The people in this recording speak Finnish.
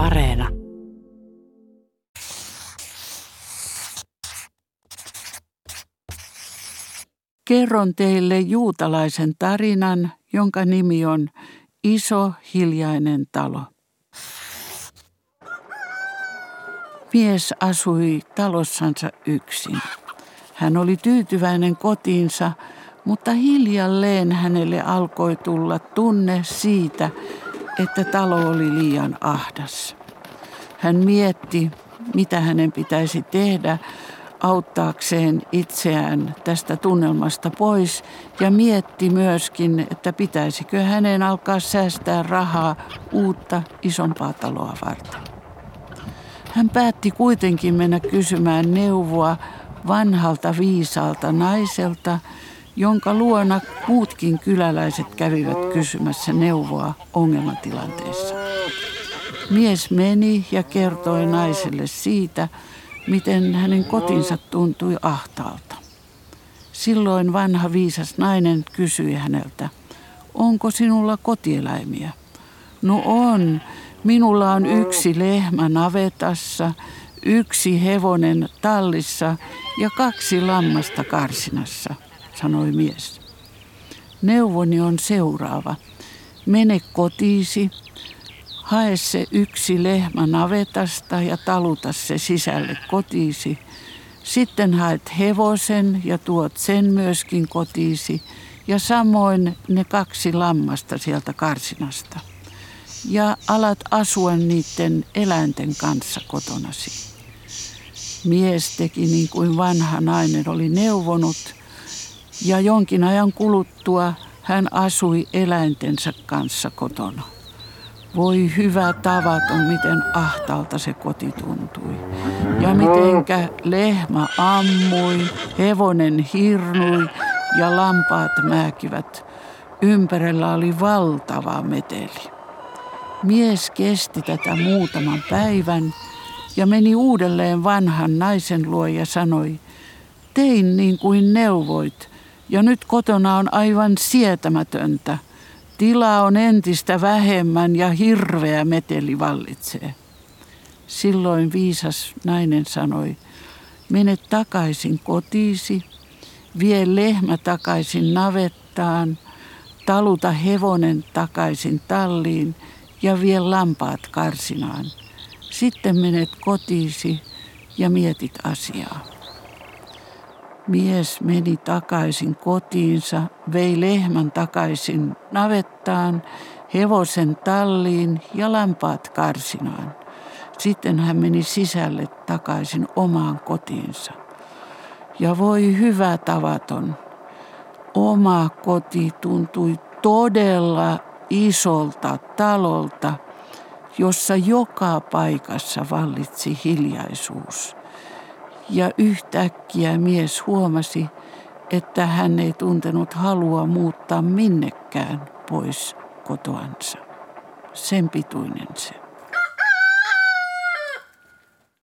Areena. Kerron teille juutalaisen tarinan, jonka nimi on Iso hiljainen talo. Mies asui talossansa yksin. Hän oli tyytyväinen kotiinsa, mutta hiljalleen hänelle alkoi tulla tunne siitä, että talo oli liian ahdas. Hän mietti, mitä hänen pitäisi tehdä auttaakseen itseään tästä tunnelmasta pois ja mietti myöskin, että pitäisikö hänen alkaa säästää rahaa uutta isompaa taloa varten. Hän päätti kuitenkin mennä kysymään neuvoa vanhalta viisaalta naiselta, jonka luona muutkin kyläläiset kävivät kysymässä neuvoa ongelmatilanteessa. Mies meni ja kertoi naiselle siitä, miten hänen kotinsa tuntui ahtaalta. Silloin vanha viisas nainen kysyi häneltä, onko sinulla kotieläimiä? No on, minulla on yksi lehmä navetassa, yksi hevonen tallissa ja kaksi lammasta karsinassa, sanoi mies. Neuvoni on seuraava. Mene kotiisi, Hae se yksi lehmä navetasta ja taluta se sisälle kotiisi. Sitten haet hevosen ja tuot sen myöskin kotiisi ja samoin ne kaksi lammasta sieltä karsinasta. Ja alat asua niiden eläinten kanssa kotonasi. Mies teki niin kuin vanha nainen oli neuvonut ja jonkin ajan kuluttua hän asui eläintensä kanssa kotona. Voi hyvä tavaton, miten ahtaalta se koti tuntui. Ja mitenkä lehmä ammui, hevonen hirnui ja lampaat määkivät. Ympärillä oli valtava meteli. Mies kesti tätä muutaman päivän ja meni uudelleen vanhan naisen luo ja sanoi, tein niin kuin neuvoit ja nyt kotona on aivan sietämätöntä – Tilaa on entistä vähemmän ja hirveä meteli vallitsee. Silloin viisas nainen sanoi, mene takaisin kotiisi, vie lehmä takaisin navettaan, taluta hevonen takaisin talliin ja vie lampaat karsinaan. Sitten menet kotiisi ja mietit asiaa. Mies meni takaisin kotiinsa, vei lehmän takaisin navettaan, hevosen talliin ja lampaat karsinaan. Sitten hän meni sisälle takaisin omaan kotiinsa. Ja voi hyvä tavaton. Oma koti tuntui todella isolta talolta, jossa joka paikassa vallitsi hiljaisuus. Ja yhtäkkiä mies huomasi, että hän ei tuntenut halua muuttaa minnekään pois kotoansa. Sen pituinen se.